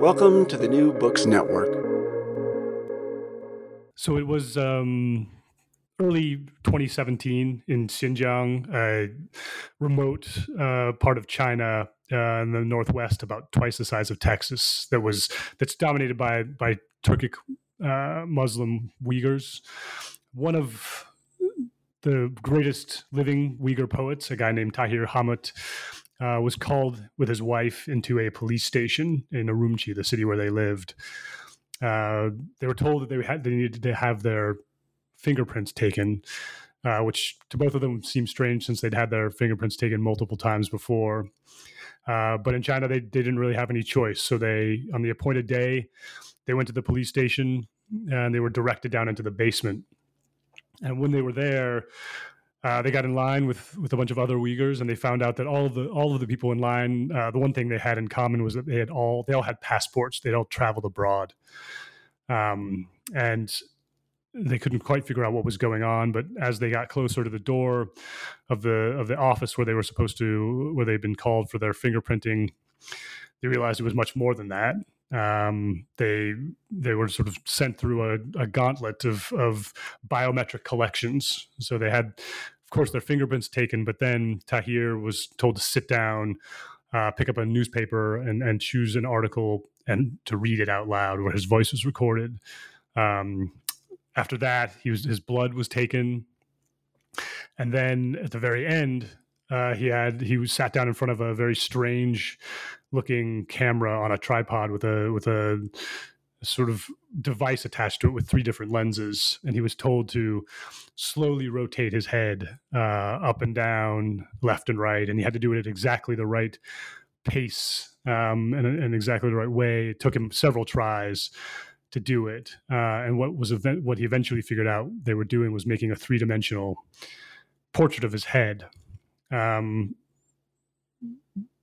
Welcome to the New Books Network. So it was um, early 2017 in Xinjiang, a remote uh, part of China uh, in the northwest, about twice the size of Texas. That was that's dominated by by Turkic uh, Muslim Uyghurs. One of the greatest living Uyghur poets, a guy named Tahir Hamut, uh, was called with his wife into a police station in Urumqi, the city where they lived. Uh, they were told that they had they needed to have their fingerprints taken, uh, which to both of them seemed strange since they'd had their fingerprints taken multiple times before. Uh, but in China, they, they didn't really have any choice. So they, on the appointed day, they went to the police station and they were directed down into the basement. And when they were there, uh, they got in line with with a bunch of other Uyghurs, and they found out that all of the all of the people in line, uh, the one thing they had in common was that they had all they all had passports. They'd all traveled abroad, um, and they couldn't quite figure out what was going on. But as they got closer to the door of the of the office where they were supposed to, where they'd been called for their fingerprinting, they realized it was much more than that. Um, they they were sort of sent through a, a gauntlet of of biometric collections. So they had, of course, their fingerprints taken, but then Tahir was told to sit down. Uh, pick up a newspaper and, and choose an article and to read it out loud where his voice was recorded. Um, after that, he was his blood was taken, and then at the very end, uh, he had he was sat down in front of a very strange looking camera on a tripod with a with a sort of device attached to it with three different lenses and he was told to slowly rotate his head uh, up and down left and right and he had to do it at exactly the right pace um, and, and exactly the right way it took him several tries to do it. Uh, and what was what he eventually figured out they were doing was making a three dimensional portrait of his head. Um,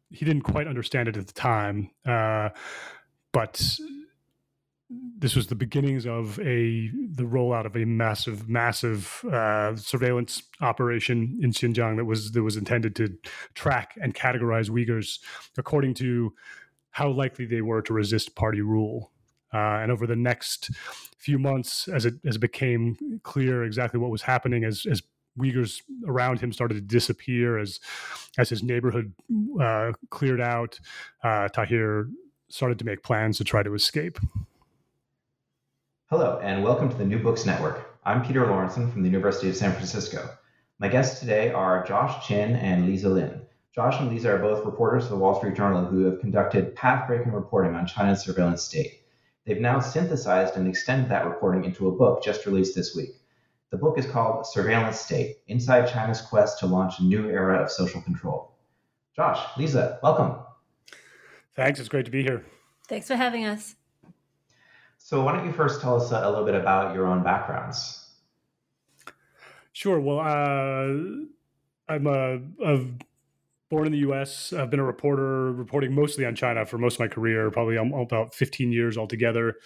he didn't quite understand it at the time, uh, but this was the beginnings of a the rollout of a massive, massive uh, surveillance operation in Xinjiang that was that was intended to track and categorize Uyghurs according to how likely they were to resist party rule. Uh, and over the next few months, as it as it became clear exactly what was happening, as as Uyghurs around him started to disappear, as as his neighborhood uh, cleared out, uh, Tahir started to make plans to try to escape. Hello, and welcome to the New Books Network. I'm Peter Lorentzen from the University of San Francisco. My guests today are Josh Chin and Liza Lin. Josh and Liza are both reporters for the Wall Street Journal who have conducted path-breaking reporting on China's surveillance state. They've now synthesized and extended that reporting into a book just released this week. The book is called Surveillance State Inside China's Quest to Launch a New Era of Social Control. Josh, Liza, welcome. Thanks. It's great to be here. Thanks for having us. So, why don't you first tell us a little bit about your own backgrounds? Sure. Well, uh, I'm a, a born in the U.S. I've been a reporter, reporting mostly on China for most of my career, probably about 15 years altogether.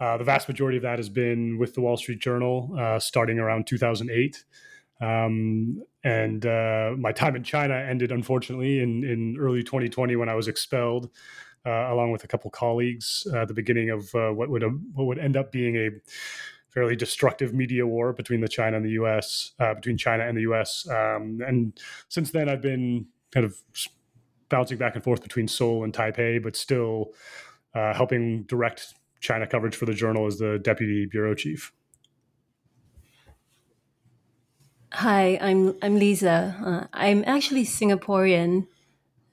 Uh, the vast majority of that has been with the Wall Street Journal, uh, starting around 2008. Um, and uh, my time in China ended, unfortunately, in, in early 2020 when I was expelled, uh, along with a couple colleagues, at the beginning of uh, what would what would end up being a fairly destructive media war between the China and the U.S. Uh, between China and the U.S. Um, and since then, I've been kind of bouncing back and forth between Seoul and Taipei, but still uh, helping direct China coverage for the journal as the deputy bureau chief. Hi, I'm I'm Liza. Uh, I'm actually Singaporean,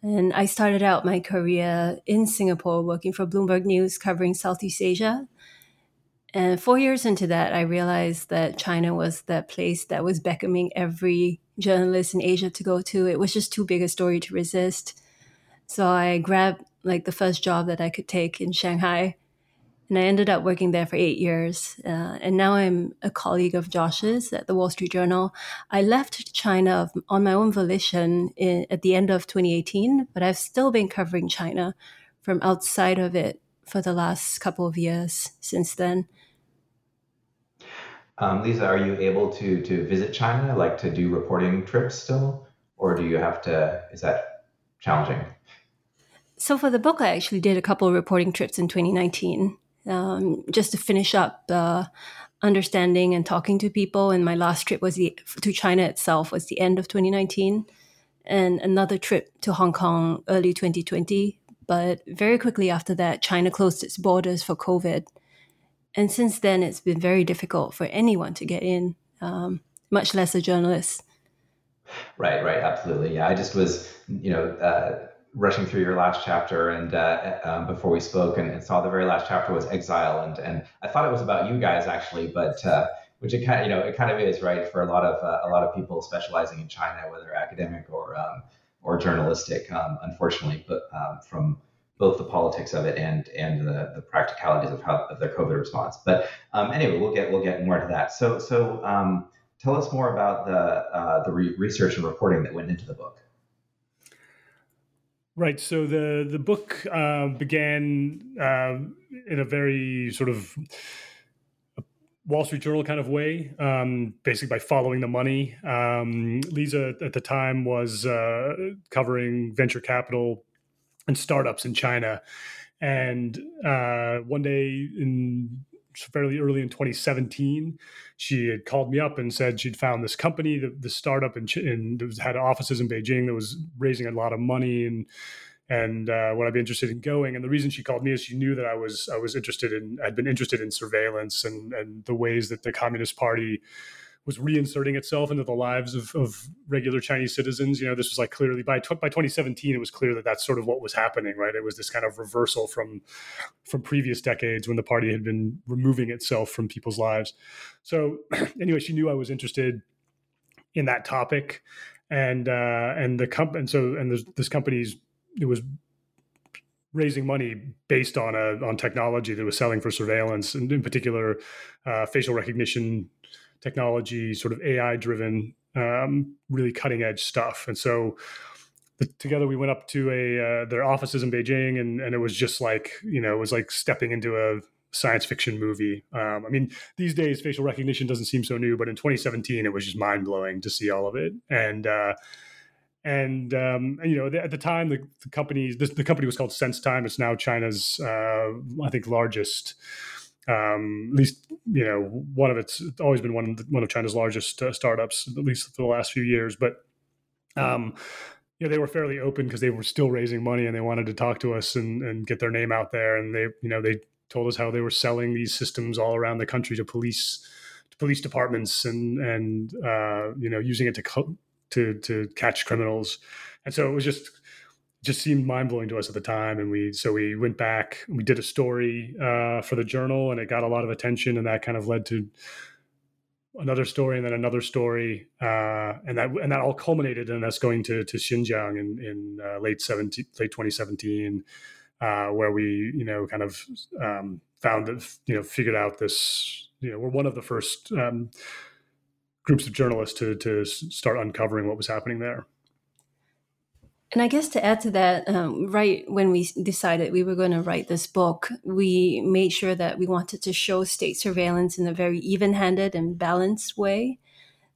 and I started out my career in Singapore working for Bloomberg News covering Southeast Asia. And four years into that, I realized that China was that place that was beckoning every journalist in Asia to go to. It was just too big a story to resist. So I grabbed like the first job that I could take in Shanghai. And I ended up working there for eight years. Uh, and now I'm a colleague of Josh's at the Wall Street Journal. I left China on my own volition in, at the end of 2018, but I've still been covering China from outside of it for the last couple of years since then. Um, Liza, are you able to to visit China, like to do reporting trips still, or do you have to? Is that challenging? So for the book, I actually did a couple of reporting trips in 2019, um, just to finish up uh, understanding and talking to people. And my last trip was the to China itself was the end of 2019, and another trip to Hong Kong early 2020. But very quickly after that, China closed its borders for COVID. And since then, it's been very difficult for anyone to get in, um, much less a journalist. Right, right, absolutely. Yeah, I just was, you know, uh, rushing through your last chapter and uh, um, before we spoke and, and, saw the very last chapter was exile and and I thought it was about you guys actually but uh, which it kind of you know it kind of is right for a lot of uh, a lot of people specializing in China whether academic or um, or journalistic um, unfortunately but um, from both the politics of it and and the, the practicalities of how of their COVID response. But um, anyway we'll get we'll get more to that. So so um, tell us more about the uh, the re- research and reporting that went into the book Right. So the the book uh, began uh, in a very sort of Wall Street Journal kind of way, um, basically by following the money. Um, Liza at the time was uh, covering venture capital and startups in China, and uh, one day in fairly early in 2017, she had called me up and said she'd found this company, the, the startup, and had offices in Beijing that was raising a lot of money and and uh, would I be interested in going? And the reason she called me is she knew that I was I was interested in had been interested in surveillance and and the ways that the Communist Party was reinserting itself into the lives of, of regular Chinese citizens. You know, this was like clearly by by 2017, it was clear that that's sort of what was happening, right? It was this kind of reversal from from previous decades when the party had been removing itself from people's lives. So anyway, she knew I was interested in that topic, and uh, and the comp and so and this, this company's it was raising money based on a on technology that was selling for surveillance and in particular uh, facial recognition technology, sort of AI driven, um, really cutting edge stuff. And so the, together we went up to a uh, their offices in Beijing, and and it was just like you know it was like stepping into a science fiction movie. Um, I mean, these days facial recognition doesn't seem so new, but in 2017 it was just mind blowing to see all of it. And uh, and um, you know at the time the, the company the, the, company was called SenseTime. It's now China's uh, I think largest um, at least you know one of it's always been one of the, one of China's largest uh, startups, at least for the last few years. But um, they were fairly open because they were still raising money and they wanted to talk to us and, and get their name out there. And they you know they told us how they were selling these systems all around the country to police to police departments and and uh, you know using it to to to catch criminals. And so it was just just seemed mind blowing to us at the time. And we so we went back, we did a story uh, for the journal, and it got a lot of attention, and that kind of led to another story and then another story, uh, and that and that all culminated in us going to to Xinjiang in in uh, late seventeen late twenty seventeen. Uh, where we, you know, kind of um, found that, you know, figured out this, you know, we're one of the first um, groups of journalists to to start uncovering what was happening there. And I guess to add to that, um, right when we decided we were going to write this book, we made sure that we wanted to show state surveillance in a very even handed and balanced way.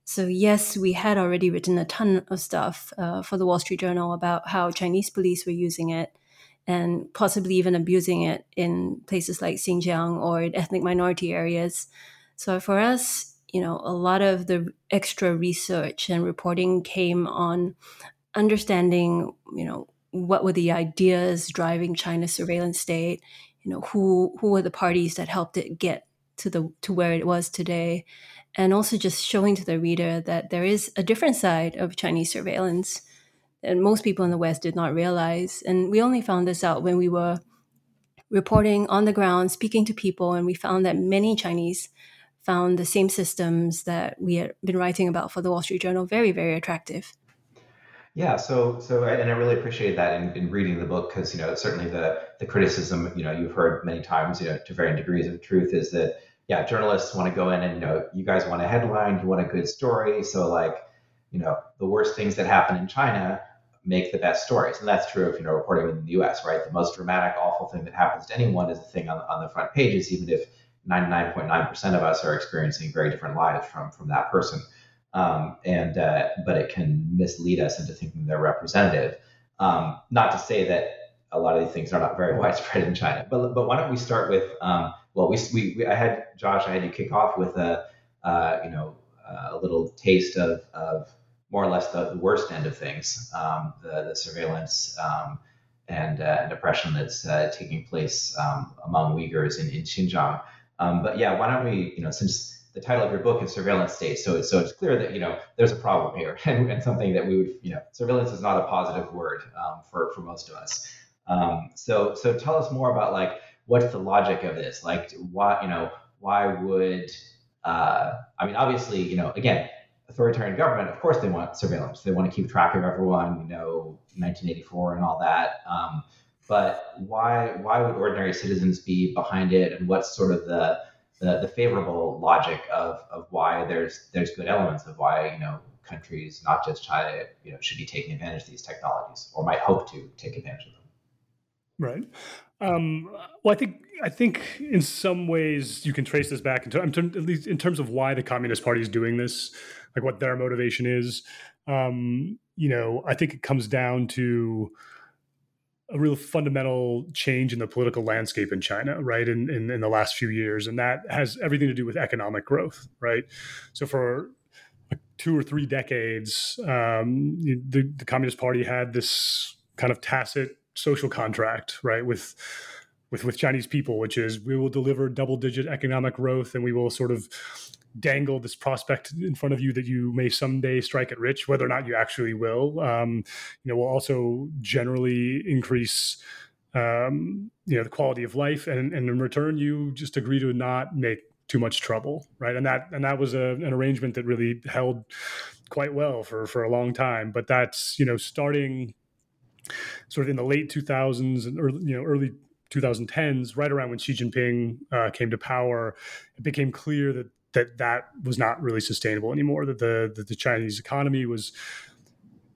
So, yes, we had already written a ton of stuff uh, for the Wall Street Journal about how Chinese police were using it and possibly even abusing it in places like Xinjiang or in ethnic minority areas. So, for us, you know, a lot of the extra research and reporting came on understanding, you know, what were the ideas driving China's surveillance state, you know, who who were the parties that helped it get to the to where it was today, and also just showing to the reader that there is a different side of Chinese surveillance that most people in the West did not realize, and we only found this out when we were reporting on the ground, speaking to people, and we found that many Chinese found the same systems that we had been writing about for the Wall Street Journal very, very attractive. Yeah, so so and I really appreciate that in, in reading the book because you know certainly the the criticism you know you've heard many times you know to varying degrees of truth is that yeah journalists want to go in and you know you guys want a headline you want a good story so like you know the worst things that happen in China make the best stories and that's true if you know reporting in the U.S. right the most dramatic awful thing that happens to anyone is the thing on, on the front pages even if 99.9% of us are experiencing very different lives from from that person um, and uh, but it can mislead us into thinking they're representative. Um, not to say that a lot of these things are not very widespread in China, but but why don't we start with um, well, we, we, we, I had Josh, I had you kick off with a uh, you know uh, a little taste of of more or less the, the worst end of things, um, the the surveillance. Um, and, uh, oppression that's uh, taking place um, among Uyghurs in, in Xinjiang. but yeah, why don't we, you know, since the title of your book is surveillance state. So, so it's clear that you know there's a problem here, and, and something that we would you know surveillance is not a positive word um, for for most of us. Um, so, so tell us more about like what's the logic of this? Like, why you know why would uh, I mean obviously you know again authoritarian government of course they want surveillance they want to keep track of everyone you know 1984 and all that um, but why why would ordinary citizens be behind it and what's sort of the the, the favorable logic of, of why there's there's good elements of why you know countries, not just China, you know, should be taking advantage of these technologies or might hope to take advantage of them. Right. Um, well, I think I think in some ways you can trace this back into at least in terms of why the Communist Party is doing this, like what their motivation is. Um, you know, I think it comes down to a real fundamental change in the political landscape in China, right, in, in, in, the last few years. And that has everything to do with economic growth, right? So for two or three decades, um, the, the Communist Party had this kind of tacit social contract, right, with with with Chinese people, which is we will deliver double digit economic growth and we will sort of dangle this prospect in front of you that you may someday strike it rich, whether or not you actually will. Um, you know, will also generally increase um, you know the quality of life, and, and in return, you just agree to not make too much trouble, right? And that and that was a, an arrangement that really held quite well for for a long time. But that's you know starting sort of in the late 2000s and early, you know early 2010s, right around when Xi Jinping uh, came to power, it became clear that that that was not really sustainable anymore. That the that the Chinese economy was,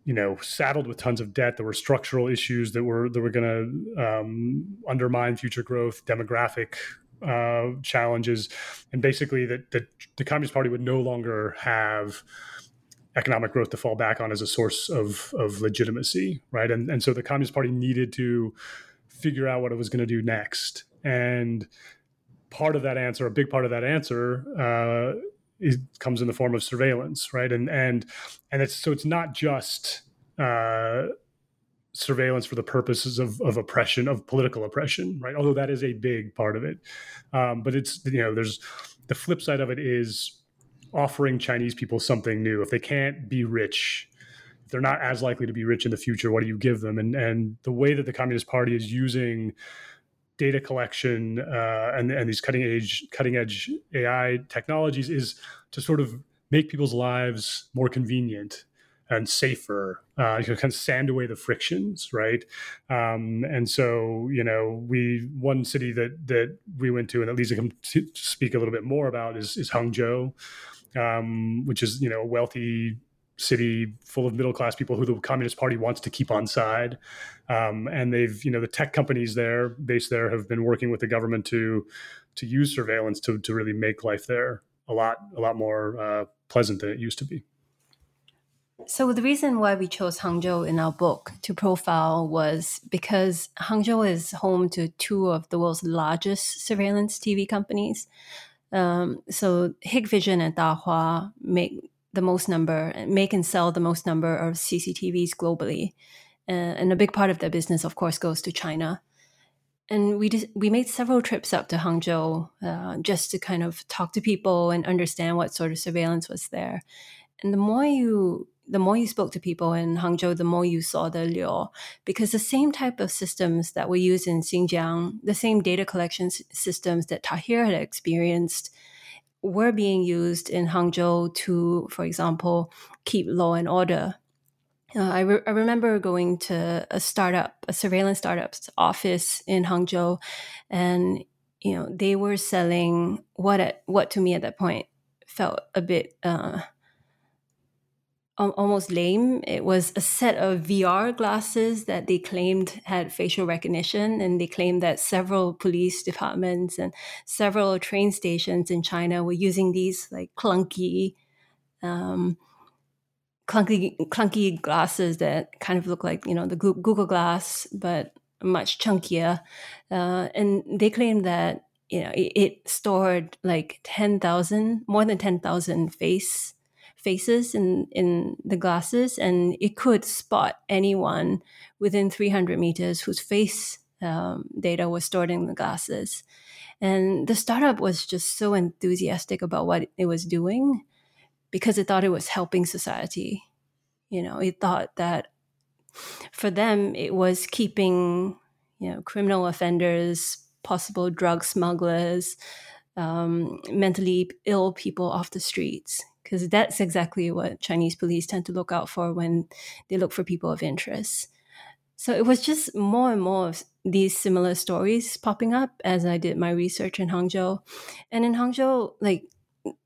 you know, saddled with tons of debt. There were structural issues that were that were going to um, undermine future growth, demographic uh, challenges, and basically that that the Communist Party would no longer have economic growth to fall back on as a source of of legitimacy, right? And and so the Communist Party needed to figure out what it was going to do next, and part of that answer, a big part of that answer, uh, is, comes in the form of surveillance, right? And and and it's so it's not just uh, surveillance for the purposes of, of oppression, of political oppression, right? Although that is a big part of it, um, but it's you know there's the flip side of it is offering Chinese people something new. If they can't be rich, if they're not as likely to be rich in the future, what do you give them? And and the way that the Communist Party is using data collection uh, and, and these cutting edge cutting edge AI technologies is to sort of make people's lives more convenient and safer. Uh, you know, kind of sand away the frictions, right? Um, and so, you know, we one city that that we went to, and that Liza can speak a little bit more about is, is Hangzhou, um, which is you know a wealthy city full of middle class people who the Communist Party wants to keep on side. Um, and they've, you know, the tech companies there, based there, have been working with the government to to use surveillance to to really make life there a lot a lot more uh, pleasant than it used to be. So the reason why we chose Hangzhou in our book to profile was because Hangzhou is home to two of the world's largest surveillance TV companies. Um, so Hikvision and Dahua make the most number, make and sell the most number of CCTVs globally. Uh, and a big part of their business, of course, goes to China. And we did, we made several trips up to Hangzhou uh, just to kind of talk to people and understand what sort of surveillance was there. And the more you the more you spoke to people in Hangzhou, the more you saw the lure. Because the same type of systems that we use in Xinjiang, the same data collection systems that Tahir had experienced, were being used in Hangzhou to, for example, keep law and order. Uh, I, re- I remember going to a startup, a surveillance startup's office in Hangzhou, and you know they were selling what at, what to me at that point felt a bit uh, almost lame. It was a set of VR glasses that they claimed had facial recognition, and they claimed that several police departments and several train stations in China were using these like clunky. Um, clunky clunky glasses that kind of look like you know the Google Glass, but much chunkier. Uh, and they claimed that you know it, it stored like ten thousand, more than ten thousand face faces in in the glasses, and it could spot anyone within three hundred meters whose face um, data was stored in the glasses. And the startup was just so enthusiastic about what it was doing because it thought it was helping society. You know, it thought that for them it was keeping you know criminal offenders, possible drug smugglers, um, mentally ill people off the streets because that's exactly what Chinese police tend to look out for when they look for people of interest. So it was just more and more of these similar stories popping up as I did my research in Hangzhou. And in Hangzhou, like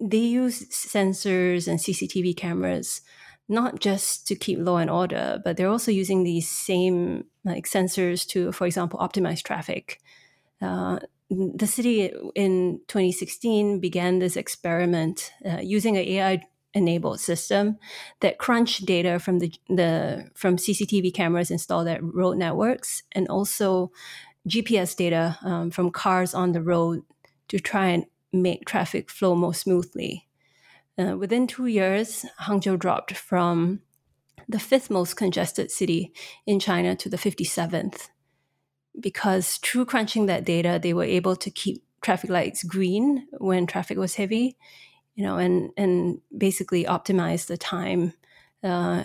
they use sensors and CCTV cameras not just to keep law and order, but they're also using these same like sensors to, for example, optimize traffic. Uh, the city in 2016 began this experiment uh, using an AI enabled system that crunched data from the, the from CCTV cameras installed at road networks and also GPS data um, from cars on the road to try and make traffic flow more smoothly. Uh, within two years, Hangzhou dropped from the fifth most congested city in China to the 57th. Because through crunching that data, they were able to keep traffic lights green when traffic was heavy, you know, and, and basically optimize the time uh,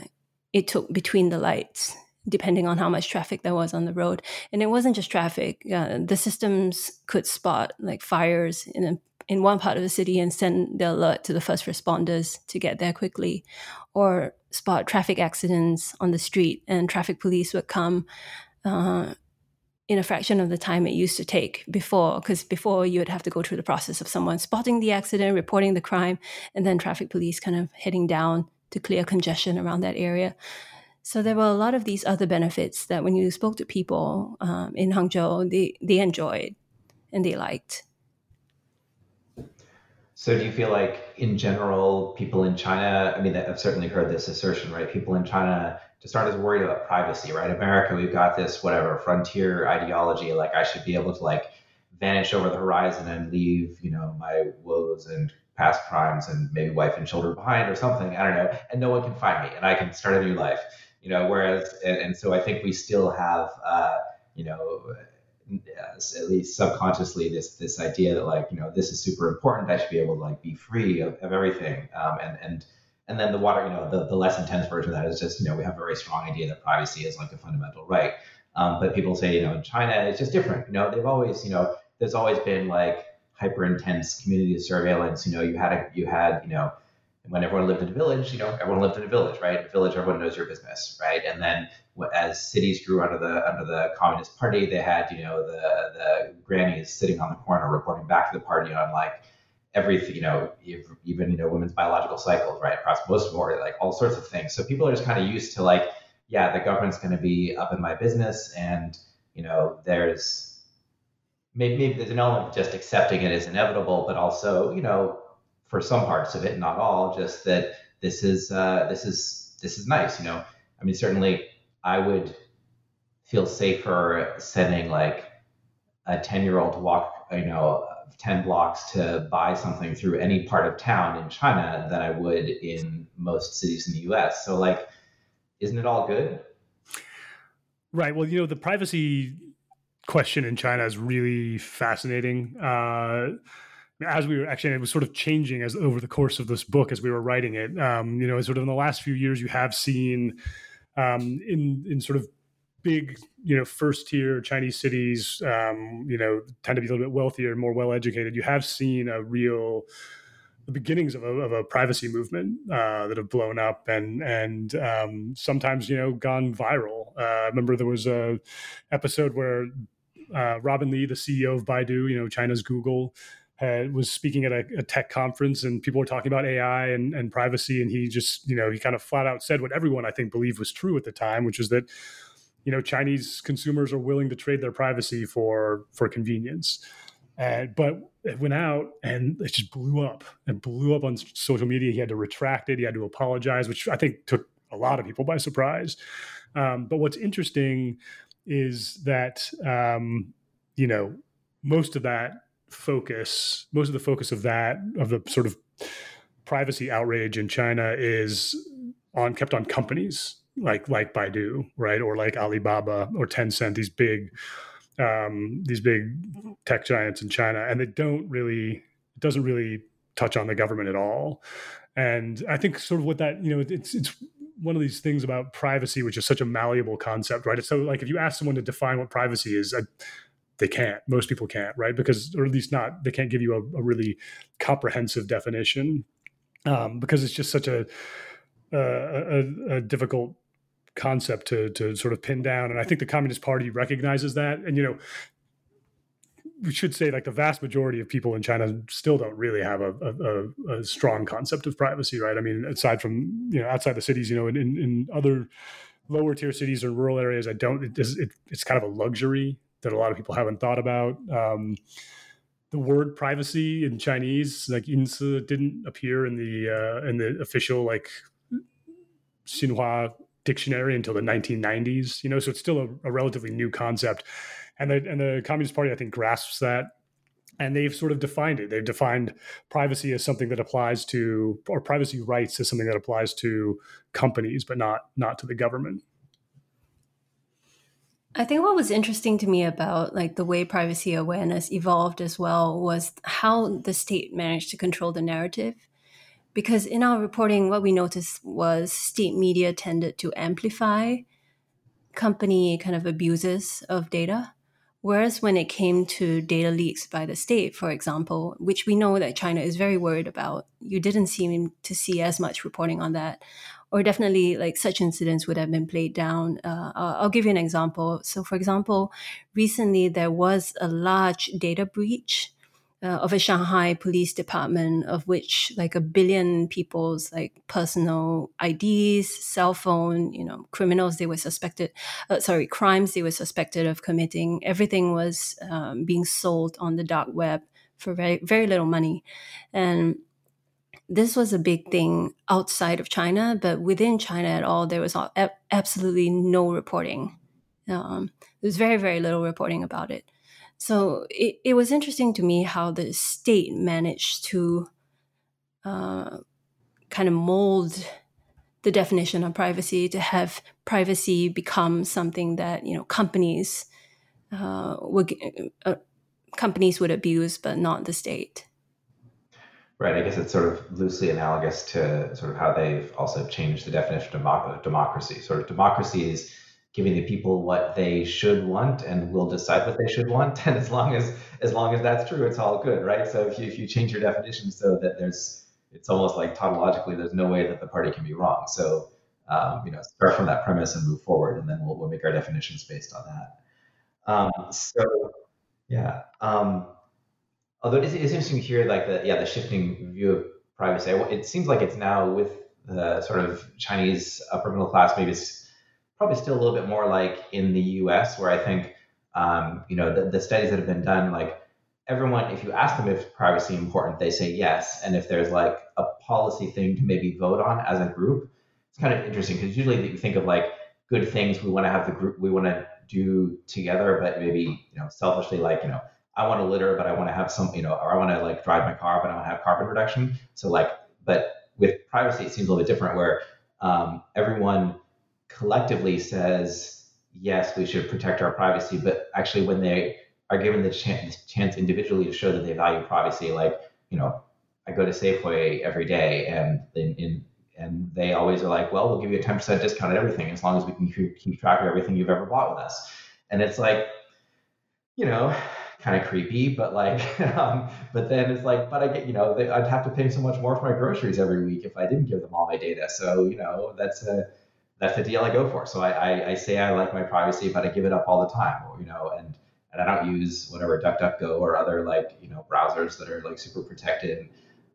it took between the lights depending on how much traffic there was on the road. And it wasn't just traffic. Uh, the systems could spot like fires in a in one part of the city and send the alert to the first responders to get there quickly, or spot traffic accidents on the street, and traffic police would come uh, in a fraction of the time it used to take before, because before you would have to go through the process of someone spotting the accident, reporting the crime, and then traffic police kind of heading down to clear congestion around that area. So there were a lot of these other benefits that when you spoke to people um, in Hangzhou, they, they enjoyed and they liked. So do you feel like in general, people in China, I mean, I've certainly heard this assertion, right? People in China just aren't as worried about privacy, right? America, we've got this whatever frontier ideology, like I should be able to like vanish over the horizon and leave, you know, my woes and past crimes and maybe wife and children behind or something. I don't know. And no one can find me and I can start a new life, you know, whereas, and, and so I think we still have, uh, you know, at least subconsciously this this idea that like you know this is super important. I should be able to like be free of, of everything. Um, and and and then the water, you know, the, the less intense version of that is just you know we have a very strong idea that privacy is like a fundamental right. Um, but people say you know in China it's just different. You know they've always you know there's always been like hyper intense community surveillance. You know you had a you had you know when everyone lived in a village, you know, everyone lived in a village, right? A village, everyone knows your business, right? And then as cities grew under the under the Communist Party, they had you know the the grannies sitting on the corner reporting back to the party on like everything, you know, even you know women's biological cycles, right? Across most of or like all sorts of things. So people are just kind of used to like, yeah, the government's going to be up in my business, and you know, there's maybe, maybe there's an element of just accepting it as inevitable, but also you know, for some parts of it, not all, just that this is uh, this is this is nice, you know. I mean, certainly I would feel safer sending like a 10 year old to walk, you know, 10 blocks to buy something through any part of town in China than I would in most cities in the US. So, like, isn't it all good? Right. Well, you know, the privacy question in China is really fascinating. Uh, as we were actually, it was sort of changing as over the course of this book as we were writing it. Um, you know, sort of in the last few years, you have seen um, in in sort of big, you know, first tier Chinese cities, um, you know, tend to be a little bit wealthier, more well educated. You have seen a real the beginnings of a, of a privacy movement uh, that have blown up and and um, sometimes you know gone viral. Uh, I remember there was a episode where uh, Robin Li, the CEO of Baidu, you know China's Google, had, was speaking at a, a, tech conference and people were talking about AI and, and privacy, and he just you know he kind of flat out said what everyone I think believed was true at the time, which is that you know Chinese consumers are willing to trade their privacy for for convenience. And, but it went out and it just blew up and blew up on social media. He had to retract it. He had to apologize, which I think took a lot of people by surprise. Um, but what's interesting is that um, you know most of that focus, most of the focus of that of the sort of privacy outrage in China is on kept on companies like like Baidu, right, or like Alibaba or Tencent, these big um, these big tech giants in China, and they don't really it doesn't really touch on the government at all. And I think sort of what that you know it's it's one of these things about privacy, which is such a malleable concept, right? So like if you ask someone to define what privacy is, I, they can't. Most people can't, right? Because or at least not they can't give you a, a really comprehensive definition um, because it's just such a a, a, a difficult concept to to sort of pin down. And I think the Communist Party recognizes that. And you know, we should say like the vast majority of people in China still don't really have a, a, a strong concept of privacy, right? I mean, aside from you know outside the cities, you know, in, in, other lower tier cities or rural areas, I don't. It, it, it's kind of a luxury that a lot of people haven't thought about. Um, the word privacy in Chinese, like didn't appear in the uh, in the official like Xinhua dictionary until the 1990s. You know, so it's still a, a relatively new concept, and the and the Communist Party I think grasps that and they've sort of defined it. They've defined privacy as something that applies to, or privacy rights as something that applies to companies, but not not to the government. I think what was interesting to me about like the way privacy awareness evolved as well was how the state managed to control the narrative because in our reporting, what we noticed was state media tended to amplify company kind of abuses of data. Whereas when it came to data leaks by the state, for example, which we know that China is very worried about, you didn't seem to see as much reporting on that. Or definitely, like such incidents would have been played down. Uh, I'll give you an example. So, for example, recently there was a large data breach uh, of a Shanghai police department, of which like a billion people's like personal IDs, cell phone, you know, criminals they were suspected, uh, sorry, crimes they were suspected of committing. Everything was um, being sold on the dark web for very very little money, and this was a big thing outside of China, but within China at all, there was absolutely no reporting. Um, was very very little reporting about it. So it, it was interesting to me how the state managed to uh, kind of mold the definition of privacy to have privacy become something that you know companies uh, would uh, companies would abuse, but not the state. Right. I guess it's sort of loosely analogous to sort of how they've also changed the definition of democracy. Sort of democracy is giving the people what they should want and will decide what they should want. And as long as as long as that's true it's all good right? So if you, if you change your definition so that there's it's almost like tautologically there's no way that the party can be wrong. So um, you know start from that premise and move forward and then we'll, we'll make our definitions based on that. Um, so yeah um, although it's, it's interesting to hear like the yeah the shifting view of privacy. It seems like it's now with the sort of chinese upper middle class maybe it's probably still a little bit more like in the US, where I think, um, you know, the, the, studies that have been done, like everyone, if you ask them if privacy is important, they say yes. And if there's like a policy thing to maybe vote on as a group, it's kind of interesting because usually you think of like good things we want to have the group we want to do together, but maybe, you know, selfishly, like, you know, I want to litter, but I want to have some, you know, or I want to like drive my car, but I want to have carbon reduction. So like, but with privacy, it seems a little bit different where um, everyone collectively says, yes, we should protect our privacy, but actually when they are given the chance, chance individually to show that they value privacy, like, you know, I go to Safeway every day and in, in and they always are like, well, we'll give you a 10% discount at everything as long as we can keep track of everything you've ever bought with us. And it's like, you know, kind of creepy, but like, um, but then it's like, but I get, you know, I'd have to pay so much more for my groceries every week if I didn't give them all my data. So, you know, that's a, that's the deal I go for. So I, I, I say I like my privacy, but I give it up all the time, you know, and, and I don't use whatever DuckDuckGo or other like, you know, browsers that are like super protected.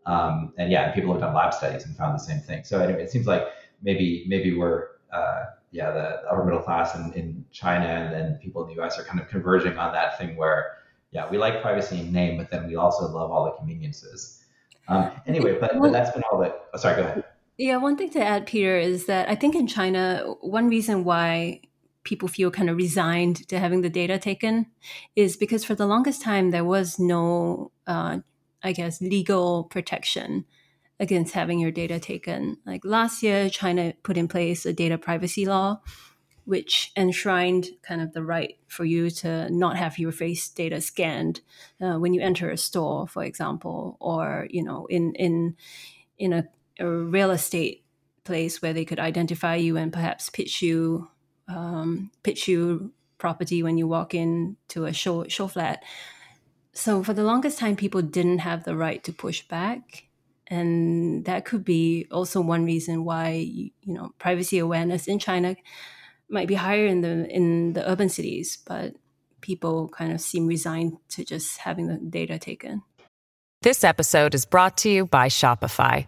Um, and yeah, and people have done lab studies and found the same thing. So anyway, it seems like maybe, maybe we're, uh, yeah, the upper middle class in, in China and then people in the US are kind of converging on that thing where, yeah, we like privacy in name, but then we also love all the conveniences. Um, anyway, but, but that's been all the. Oh, sorry, go ahead. Yeah, one thing to add, Peter, is that I think in China, one reason why people feel kind of resigned to having the data taken is because for the longest time there was no, uh, I guess, legal protection against having your data taken. Like last year, China put in place a data privacy law which enshrined kind of the right for you to not have your face data scanned uh, when you enter a store, for example, or you know, in in in a, a real estate place where they could identify you and perhaps pitch you um, pitch you property when you walk in to a show show flat. So for the longest time, people didn't have the right to push back, and that could be also one reason why you know privacy awareness in China might be higher in the in the urban cities, but people kind of seem resigned to just having the data taken. This episode is brought to you by Shopify.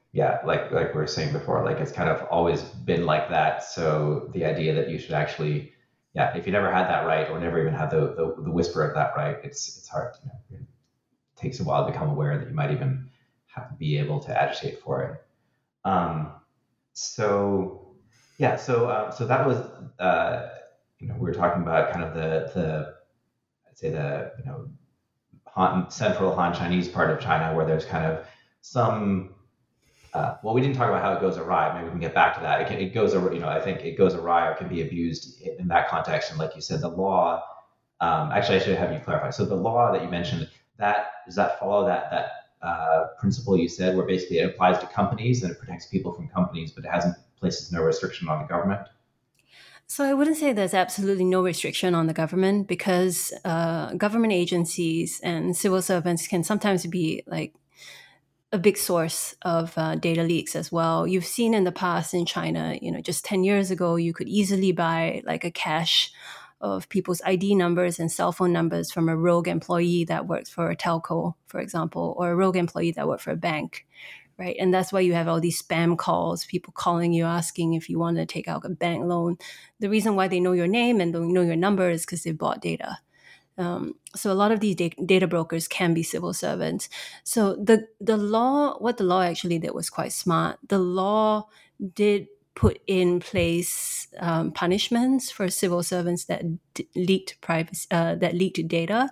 yeah, like like we were saying before, like it's kind of always been like that. So the idea that you should actually, yeah, if you never had that right or never even had the, the, the whisper of that right, it's it's hard. You know, it takes a while to become aware that you might even have to be able to agitate for it. Um, so yeah, so uh, so that was uh, you know we were talking about kind of the the I'd say the you know Han, central Han Chinese part of China where there's kind of some uh, well, we didn't talk about how it goes awry. Maybe we can get back to that. It, can, it goes, you know, I think it goes awry or can be abused in that context. And like you said, the law. Um, actually, I should have you clarify. So the law that you mentioned, that does that follow that that uh, principle you said, where basically it applies to companies and it protects people from companies, but it hasn't places no restriction on the government? So I wouldn't say there's absolutely no restriction on the government because uh, government agencies and civil servants can sometimes be like a big source of uh, data leaks as well. You've seen in the past in China, you know, just 10 years ago, you could easily buy like a cache of people's ID numbers and cell phone numbers from a rogue employee that works for a telco, for example, or a rogue employee that worked for a bank, right? And that's why you have all these spam calls, people calling you asking if you want to take out a bank loan. The reason why they know your name and don't know your number is because they bought data. Um, so a lot of these data brokers can be civil servants. So the the law, what the law actually did was quite smart. The law did put in place um, punishments for civil servants that d- leaked privacy, uh, that leaked data,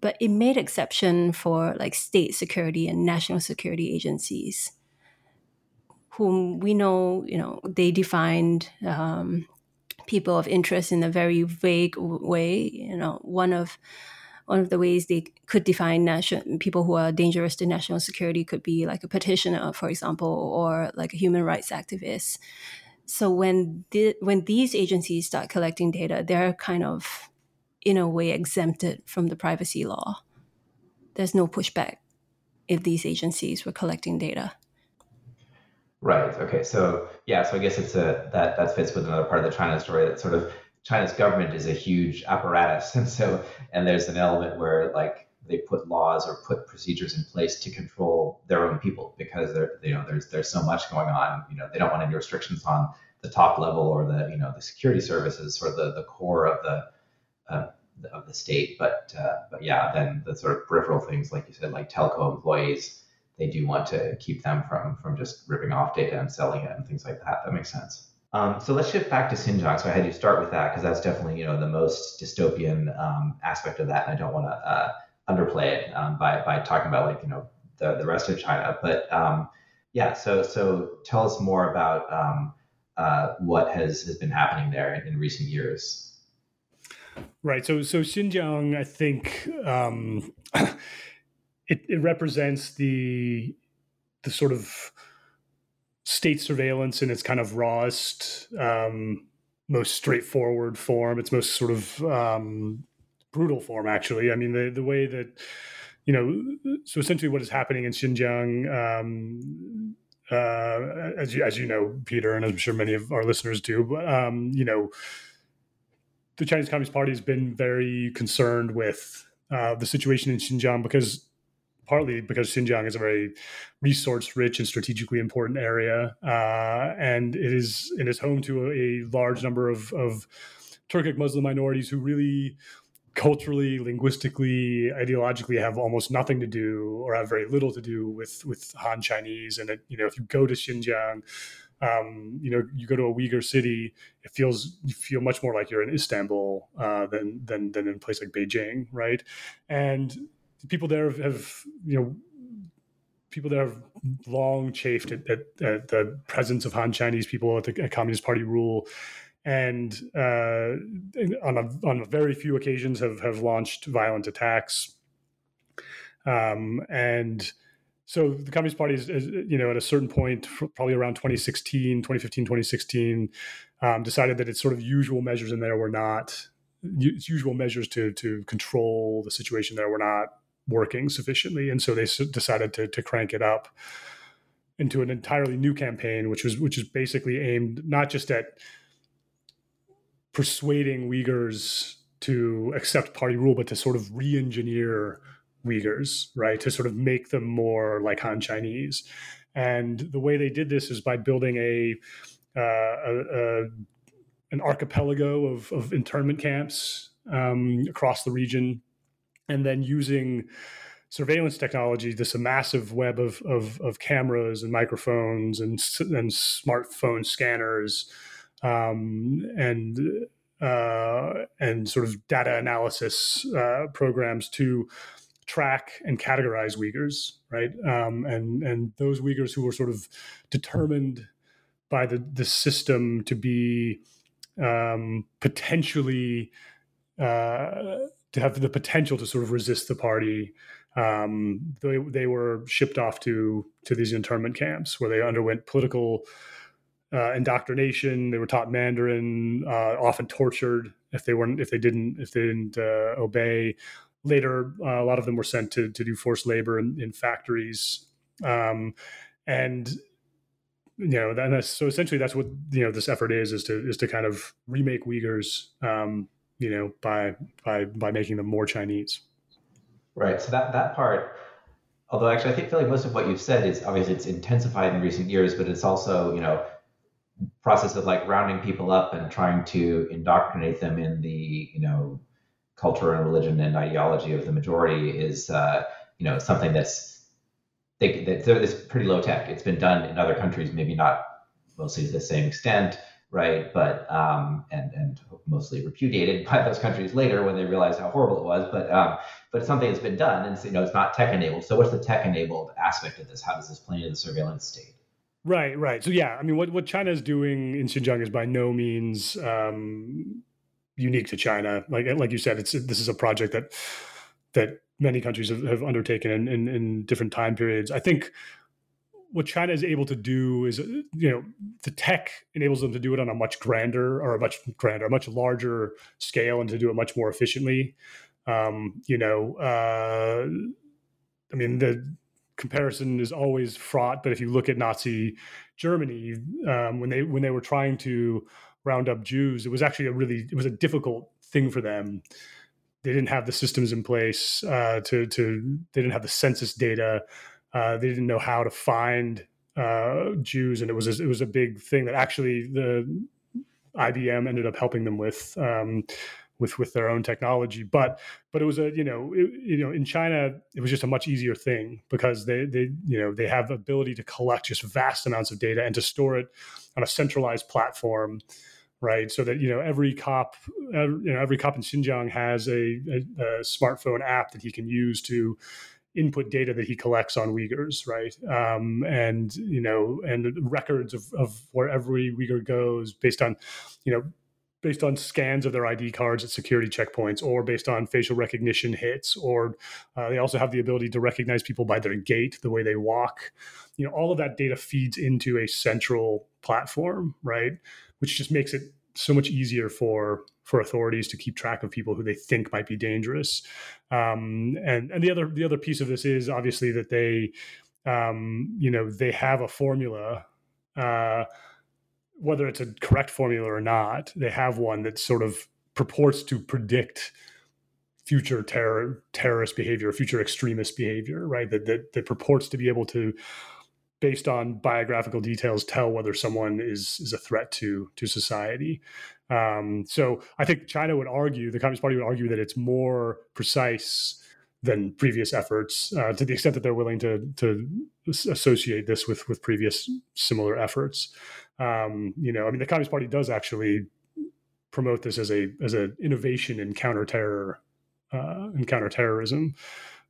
but it made exception for like state security and national security agencies whom we know you know they defined um, people of interest in a very vague way you know one of one of the ways they could define national people who are dangerous to national security could be like a petitioner for example or like a human rights activist so when the, when these agencies start collecting data they're kind of in a way exempted from the privacy law. There's no pushback if these agencies were collecting data. Right. Okay. So yeah. So I guess it's a that that fits with another part of the China story. That sort of China's government is a huge apparatus, and so and there's an element where like they put laws or put procedures in place to control their own people because there you know there's there's so much going on. You know they don't want any restrictions on the top level or the you know the security services or the the core of the uh, of the state. But uh, but yeah, then the sort of peripheral things, like you said, like telco employees, they do want to keep them from from just ripping off data and selling it and things like that. That makes sense. Um, so let's shift back to Xinjiang. So I had you start with that because that's definitely you know the most dystopian um, aspect of that, and I don't want to uh, underplay it um, by by talking about like you know the the rest of China. But um, yeah, so so tell us more about um, uh, what has has been happening there in, in, recent years. Right. So so Xinjiang, I think um, it, it represents the the sort of state surveillance in its kind of rawest, um, most straightforward form. Its most sort of um, brutal form, actually. I mean, the the way that you know, so essentially, what is happening in Xinjiang, um, uh, as you as you know, Peter, and I'm sure many of our listeners do, um, you know, the Chinese Communist Party has been very concerned with uh, the situation in Xinjiang because partly because Xinjiang is a very resource rich and strategically important area. Uh, and it is, it is home to a, large number of, of Turkic Muslim minorities who really culturally, linguistically, ideologically have almost nothing to do or have very little to do with, with Han Chinese. And, it, you know, if you go to Xinjiang, um, you know, you go to a Uyghur city, it feels you feel much more like you're in Istanbul uh, than than than in a place like Beijing, right? And people there have, have you know people there have long chafed at, at, at, the presence of Han Chinese people at the at Communist Party rule, and uh, on a, on a very few occasions have have launched violent attacks. Um, and so the Communist Party is, is, you know, at a certain point, probably around 2016, 2015, 2016, um, decided that its sort of usual measures in there were not its usual measures to to control the situation there were not working sufficiently, and so they decided to to crank it up into an entirely new campaign, which was which is basically aimed not just at persuading Uyghurs to accept party rule, but to sort of re-engineer Uyghurs, right, to sort of make them more like Han Chinese. And the way they did this is by building a, uh, a, a an archipelago of, of internment camps um, across the region and then using surveillance technology, this massive web of, of, of cameras and microphones and, and smartphone scanners um, and uh, and sort of data analysis uh, programs to track and categorize Uyghurs, right? Um, and and those Uyghurs who were sort of determined by the the system to be um, potentially uh, to have the potential to sort of resist the party. Um, they, they were shipped off to to these internment camps where they underwent political uh, indoctrination. They were taught Mandarin, uh, often tortured if they weren't if they didn't if they didn't uh, obey. Later, uh, a lot of them were sent to to do forced labor in, in factories, um, and you know, and so essentially that's what you know this effort is is to is to kind of remake Uyghurs um, you know, by by by making them more Chinese. Right. So that that part, although actually I think feel like most of what you've said is obviously it's intensified in recent years, but it's also you know process of like rounding people up and trying to indoctrinate them in the you know culture and religion and ideology of the majority is uh, you know something that's they, that, it's pretty low tech. It's been done in other countries, maybe not mostly to the same extent, right? But um, and and mostly repudiated by those countries later when they realized how horrible it was. But um, but something that's been done, and you know it's not tech enabled. So what's the tech enabled aspect of this? How does this play into the surveillance state? Right, right. So yeah, I mean, what what China is doing in Xinjiang is by no means um, unique to China. Like like you said, it's this is a project that that many countries have, have undertaken in, in, in different time periods. I think what China is able to do is, you know, the tech enables them to do it on a much grander or a much grander, a much larger scale, and to do it much more efficiently. Um, you know, uh, I mean, the comparison is always fraught, but if you look at Nazi Germany, um, when they when they were trying to round up Jews, it was actually a really it was a difficult thing for them. They didn't have the systems in place uh, to to they didn't have the census data uh, they didn't know how to find uh, Jews, and it was a, it was a big thing that actually the IBM ended up helping them with. Um, with with their own technology but but it was a you know it, you know in china it was just a much easier thing because they they you know they have the ability to collect just vast amounts of data and to store it on a centralized platform right? So that you know every cop, every, you know every cop in Xinjiang has a, a, a smartphone app that he can use to input data that he collects on Uyghurs, right? Um, and you know, and records of, of where every Uyghur goes based on, you know, based on scans of their ID cards at security checkpoints, or based on facial recognition hits, or uh, they also have the ability to recognize people by their gait, the way they walk. You know, all of that data feeds into a central platform, right? Which just makes it so much easier for for authorities to keep track of people who they think might be dangerous. Um, and and the other the other piece of this is obviously that they, um, you know, they have a formula. Uh, whether it's a correct formula or not, they have one that sort of purports to predict future terror terrorist behavior, future extremist behavior, right? That, that that purports to be able to, based on biographical details, tell whether someone is is a threat to to society. Um, so I think China would argue, the Communist Party would argue that it's more precise than previous efforts, uh, to the extent that they're willing to to associate this with with previous similar efforts. Um, you know, I mean, the Communist Party does actually promote this as a as an innovation in counterterror uh, and counterterrorism,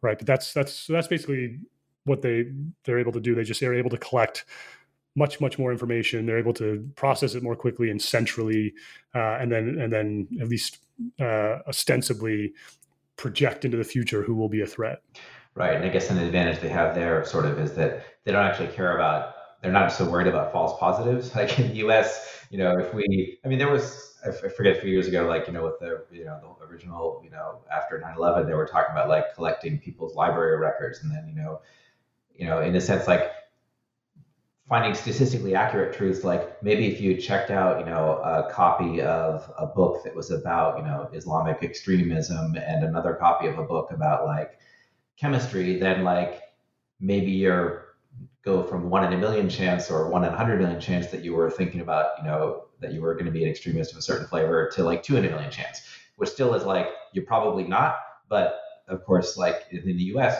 right? But that's that's that's basically what they they're able to do. They just are able to collect much much more information. They're able to process it more quickly and centrally, uh, and then and then at least uh, ostensibly project into the future who will be a threat. Right, and I guess an advantage they have there sort of is that they don't actually care about. They're not so worried about false positives. Like in the U.S., you know, if we, I mean, there was I forget a few years ago, like you know, with the you know the original, you know, after 9/11, they were talking about like collecting people's library records, and then you know, you know, in a sense, like finding statistically accurate truths like maybe if you checked out you know a copy of a book that was about you know islamic extremism and another copy of a book about like chemistry then like maybe you're go from one in a million chance or one in a hundred million chance that you were thinking about you know that you were going to be an extremist of a certain flavor to like two in a million chance which still is like you're probably not but of course like in the us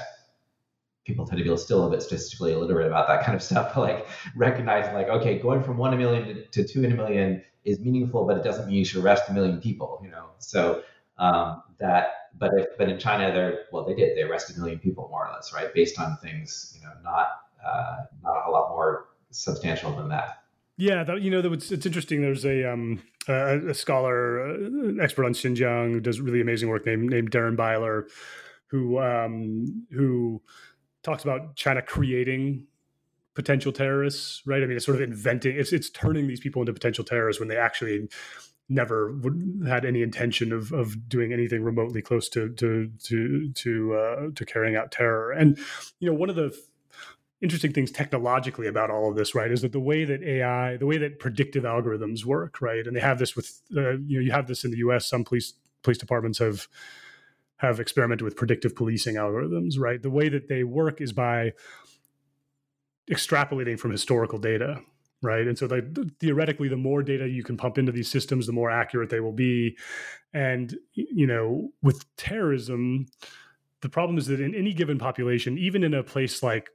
people tend to be still a bit statistically illiterate about that kind of stuff. Like recognizing like, okay, going from one in a million to, to, two in a million is meaningful, but it doesn't mean you should arrest a million people, you know? So um, that, but if, but in China, they're, well, they did, they arrested a million people more or less, right? Based on things, you know, not, uh, not a lot more substantial than that. Yeah, that, you know, it's, it's interesting. There's a um, a, a scholar, uh, an expert on Xinjiang, who does really amazing work named named Darren Byler, who um, who talks about China creating potential terrorists, right? I mean, it's sort of inventing, it's it's turning these people into potential terrorists when they actually never would, had any intention of of doing anything remotely close to to to to uh, to carrying out terror. And you know, one of the interesting things technologically about all of this, right, is that the way that AI, the way that predictive algorithms work, right, and they have this with, uh, you know, you have this in the U.S. Some police police departments have have experimented with predictive policing algorithms, right? The way that they work is by extrapolating from historical data, right? And so, like, theoretically, the more data you can pump into these systems, the more accurate they will be. And you know, with terrorism, the problem is that in any given population, even in a place like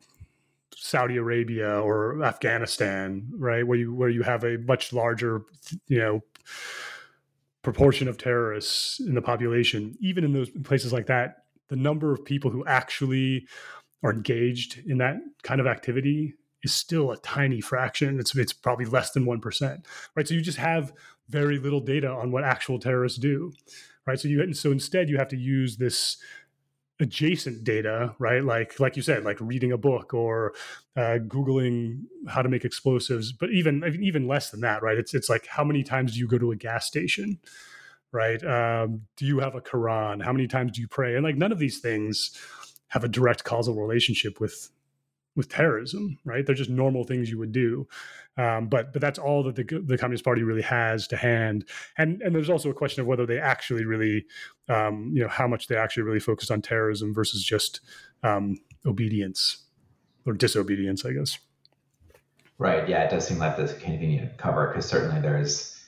Saudi Arabia or Afghanistan, right, where you where you have a much larger, you know proportion of terrorists in the population, even in those places like that, the number of people who actually are engaged in that kind of activity is still a tiny fraction. It's it's probably less than one percent, right? So you just have very little data on what actual terrorists do, right? So you so instead you have to use this adjacent data, right? Like like you said, like reading a book or uh, googling how to make explosives. But even even less than that, right? It's it's like how many times do you go to a gas station, right? Um, do you have a Quran? How many times do you pray? And like none of these things have a direct causal relationship with with terrorism, right? They're just normal things you would do. Um, but but that's all that the, the Communist Party really has to hand. And and there's also a question of whether they actually really, um, you know, how much they actually really focused on terrorism versus just um, obedience or disobedience, I guess. Right. Yeah, it does seem like this convenient cover because certainly there's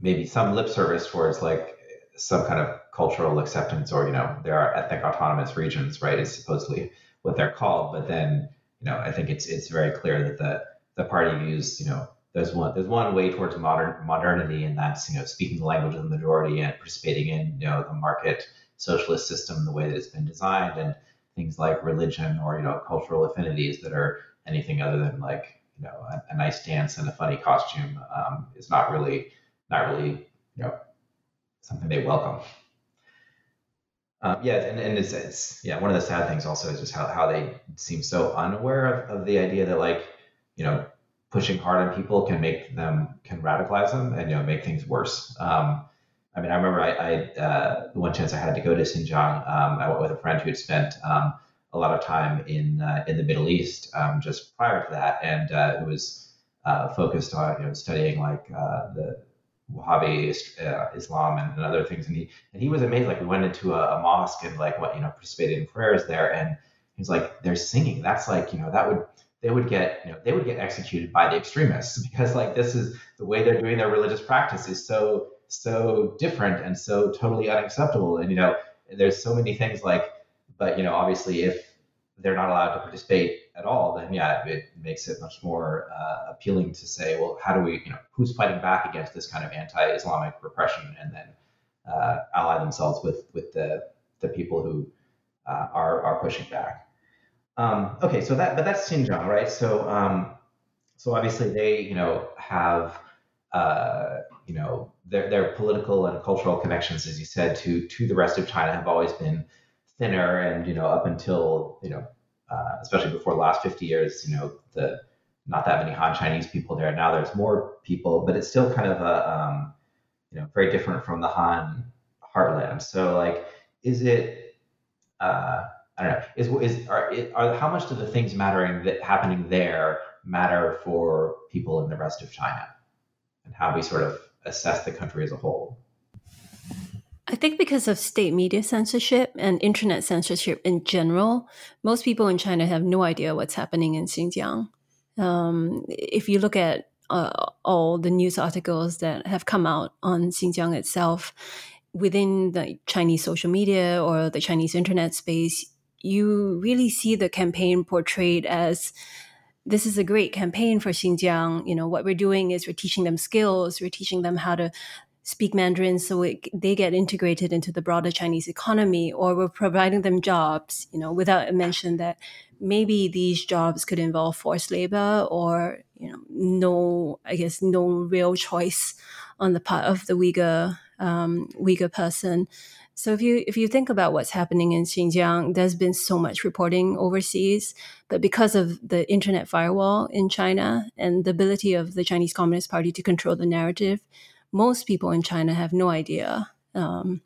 maybe some lip service towards like some kind of cultural acceptance, or you know, there are ethnic autonomous regions, right? Is supposedly what they're called. But then, you know, I think it's it's very clear that the the party views, you know, there's one there's one way towards modern modernity, and that's you know speaking the language of the majority and participating in you know the market socialist system the way that it's been designed, and things like religion or you know cultural affinities that are anything other than like you know a, a nice dance and a funny costume um, is not really not really you know something they welcome. Um, yeah, and, and it's, it's, yeah one of the sad things also is just how, how they seem so unaware of, of the idea that like you know pushing hard on people can make them can radicalize them and you know make things worse. Um, I mean, I remember I, I uh, one chance I had to go to Xinjiang, um, I went with a friend who had spent um, a lot of time in uh, in the Middle East um, just prior to that, and uh, who was uh, focused on you know studying like uh, the Wahhabi uh, Islam and, and, other things, and he and he was amazed. Like we went into a, a mosque and like what you know participated in prayers there, and he's like, they're singing. That's like you know that would they would get you know they would get executed by the extremists because like this is the way they're doing their religious practice is so so different and so totally unacceptable. And you know, there's so many things like, but you know, obviously, if they're not allowed to participate at all, then yeah, it makes it much more uh, appealing to say, well, how do we, you know, who's fighting back against this kind of anti-Islamic repression, and then uh, ally themselves with with the the people who uh, are are pushing back. Um, okay, so that but that's Xinjiang, right? So um, so obviously they you know have uh, you know their their political and cultural connections, as you said, to to the rest of China have always been thinner, and you know up until you know uh, especially before the last 50 years, you know the not that many Han Chinese people there. Now there's more people, but it's still kind of a um, you know very different from the Han heartland. So like, is it uh, I don't know is is are, are how much do the things mattering that happening there matter for people in the rest of China, and how we sort of assess the country as a whole? I think because of state media censorship and internet censorship in general, most people in China have no idea what's happening in Xinjiang. Um, if you look at uh, all the news articles that have come out on Xinjiang itself within the Chinese social media or the Chinese internet space, you really see the campaign portrayed as this is a great campaign for Xinjiang. You know, what we're doing is we're teaching them skills, we're teaching them how to speak Mandarin so it, they get integrated into the broader Chinese economy, or we're providing them jobs, you know, without a mention that maybe these jobs could involve forced labor or, you know, no, I guess, no real choice on the part of the Uyghur, um, Uyghur person. So if you if you think about what's happening in Xinjiang, there's been so much reporting overseas, but because of the internet firewall in China and the ability of the Chinese Communist Party to control the narrative, most people in China have no idea um,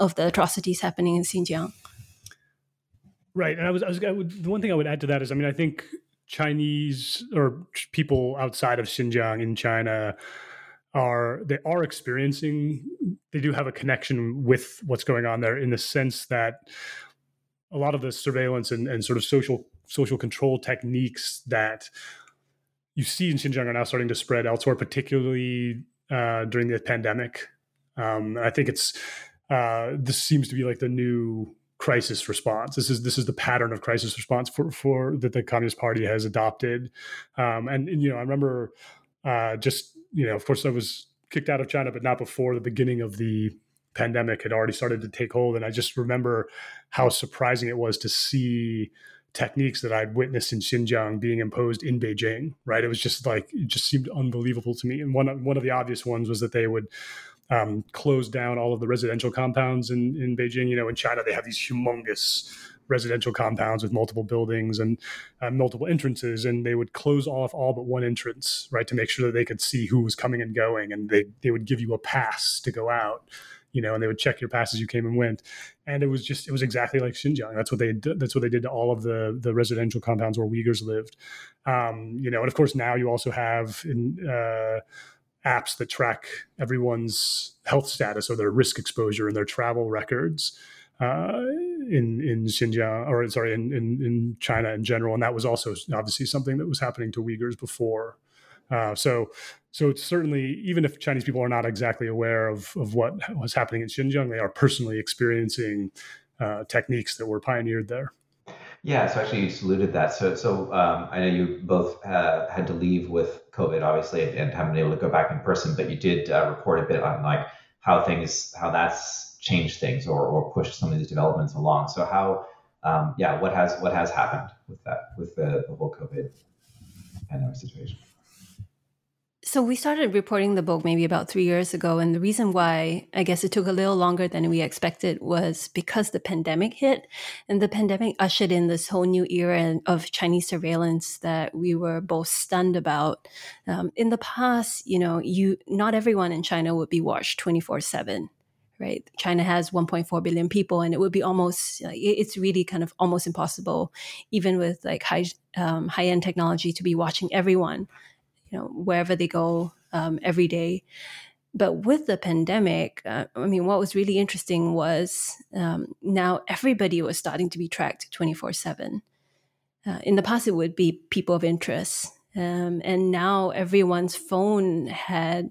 of the atrocities happening in Xinjiang. Right, and I was, I was I would, the one thing I would add to that is, I mean, I think Chinese or people outside of Xinjiang in China are they are experiencing they do have a connection with what's going on there in the sense that a lot of the surveillance and, and sort of social social control techniques that you see in Xinjiang are now starting to spread elsewhere, particularly uh, during the pandemic. Um, I think it's uh, this seems to be like the new crisis response. This is this is the pattern of crisis response for for that the Communist Party has adopted. Um, and, and, you know, I remember uh, just you know, of course, I was kicked out of China, but not before the beginning of the pandemic had already started to take hold. And I just remember how surprising it was to see techniques that I'd witnessed in Xinjiang being imposed in Beijing. Right, it was just like it just seemed unbelievable to me. And one one of the obvious ones was that they would um, close down all of the residential compounds in in Beijing. You know, in China they have these humongous residential compounds with multiple buildings and uh, multiple entrances and they would close off all but one entrance right to make sure that they could see who was coming and going and they, they would give you a pass to go out you know, and they would check your passes you came and went. And it was just it was exactly like Xinjiang. That's what they that's what they did to all of the the residential compounds where Uyghurs lived. Um, you know, and of course now you also have in uh, apps that track everyone's health status or their risk exposure and their travel records. Uh, in in Xinjiang or sorry in, in, in China in general, and that was also obviously something that was happening to Uyghurs before. Uh, so so it's certainly even if Chinese people are not exactly aware of of what was happening in Xinjiang, they are personally experiencing uh, techniques that were pioneered there. Yeah, so actually you saluted that. So so um, I know you both uh, had to leave with COVID, obviously, and haven't been able to go back in person, but you did uh, report a bit on like how things, how that's changed things or, or pushed some of these developments along. So how, um, yeah, what has what has happened with that with the, the whole COVID pandemic situation? So we started reporting the book maybe about three years ago, and the reason why I guess it took a little longer than we expected was because the pandemic hit, and the pandemic ushered in this whole new era of Chinese surveillance that we were both stunned about. Um, in the past, you know, you not everyone in China would be watched twenty four seven right? China has 1.4 billion people, and it would be almost it's really kind of almost impossible, even with like high um, high end technology, to be watching everyone you know wherever they go um, every day. But with the pandemic, uh, I mean, what was really interesting was um, now everybody was starting to be tracked twenty four seven. Uh, in the past, it would be people of interest, um, and now everyone's phone had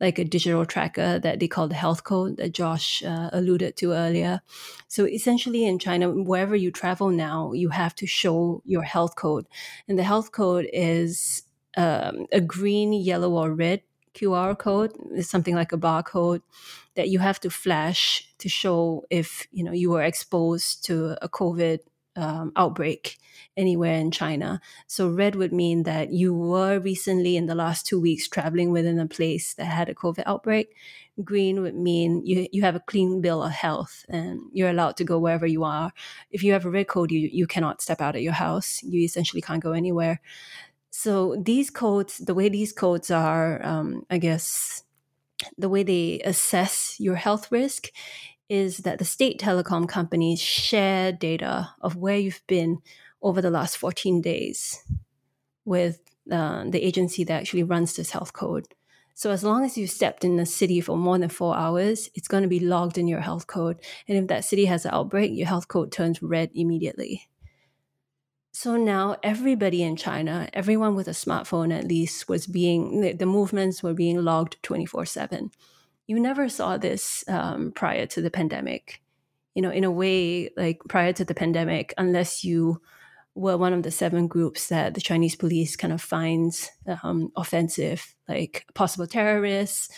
like a digital tracker that they call the health code that Josh uh, alluded to earlier. So essentially, in China, wherever you travel now, you have to show your health code, and the health code is um, a green, yellow, or red QR code. It's something like a barcode that you have to flash to show if you know you were exposed to a COVID um, outbreak anywhere in China. So red would mean that you were recently in the last two weeks traveling within a place that had a COVID outbreak. Green would mean you, you have a clean bill of health and you're allowed to go wherever you are. If you have a red code, you, you cannot step out of your house. You essentially can't go anywhere. So these codes, the way these codes are, um, I guess, the way they assess your health risk is that the state telecom companies share data of where you've been over the last 14 days with uh, the agency that actually runs this health code. So as long as you've stepped in the city for more than four hours, it's going to be logged in your health code. And if that city has an outbreak, your health code turns red immediately. So now everybody in China, everyone with a smartphone at least, was being, the, movements were being logged 24 7. You never saw this um, prior to the pandemic. You know, in a way, like prior to the pandemic, unless you were one of the seven groups that the Chinese police kind of finds um, offensive, like possible terrorists,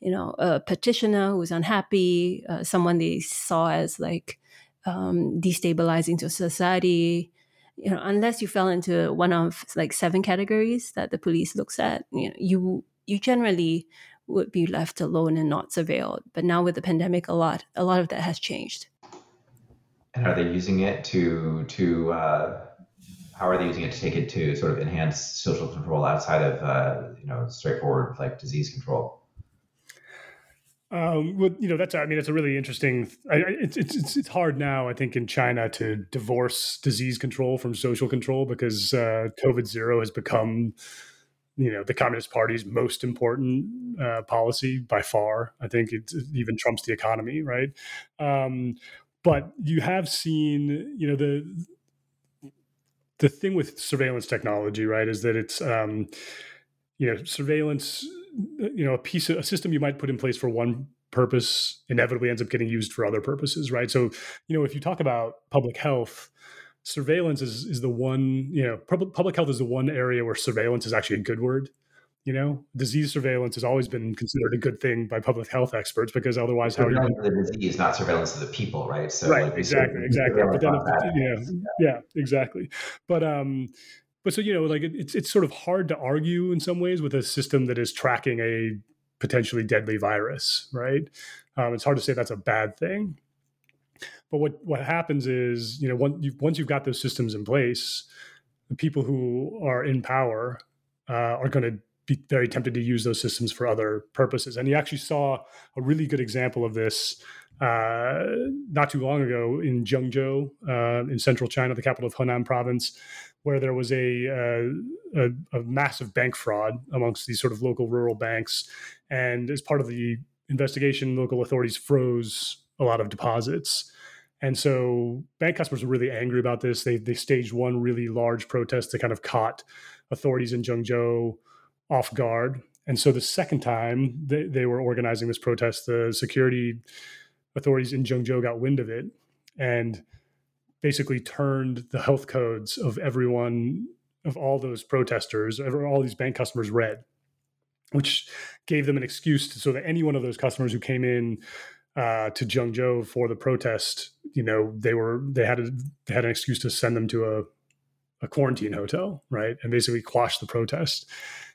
you know, a petitioner who's unhappy, uh, someone they saw as like um, destabilizing to society, you know, unless you fell into one of like seven categories that the police looks at, you know, you you generally would be left alone and not surveilled. But now with the pandemic, a lot a lot of that has changed. And are they using it to to uh, how are they using it to take it to sort of enhance social control outside of uh, you know straightforward like disease control? Um, well, you know, that's I mean, it's a really interesting. I, it's it's it's hard now, I think, in China to divorce disease control from social control because uh, COVID zero has become, you know, the Communist Party's most important uh, policy by far. I think it even trumps the economy, right? Um, but you have seen, you know, the the thing with surveillance technology, right, is that it's um, you know surveillance you know a piece of a system you might put in place for one purpose inevitably ends up getting used for other purposes right? So you know if you talk about public health surveillance is is the one you know public, public health is the one area where surveillance is actually a good word you know? Disease surveillance has always been considered a good thing by public health experts because otherwise how surveillance you the disease not surveillance of the people right? So right like exactly exactly. but then you know, yeah exactly. But um but so you know like it's it's sort of hard to argue in some ways with a system that is tracking a potentially deadly virus right? Um, it's hard to say that's a bad thing. But what what happens is you know once you've, once you've got those systems in place the people who are in power uh, are going to be very tempted to use those systems for other purposes. And you actually saw a really good example of this uh, not too long ago in Zhengzhou, uh, in central China, the capital of Henan province, where there was a, uh, a, a massive bank fraud amongst these sort of local rural banks, and as part of the investigation, local authorities froze a lot of deposits. And so bank customers were really angry about this. They they staged one really large protest that kind of caught authorities in Zhengzhou off guard. And so the second time they, they were organizing this protest, the security authorities in Zhengzhou got wind of it and basically turned the health codes of everyone of all those protesters, all these bank customers red, which gave them an excuse to, so that any one of those customers who came in uh, to Zhengzhou for the protest, you know, they were they had a, they had an excuse to send them to a a quarantine hotel, right, and basically quash the protest.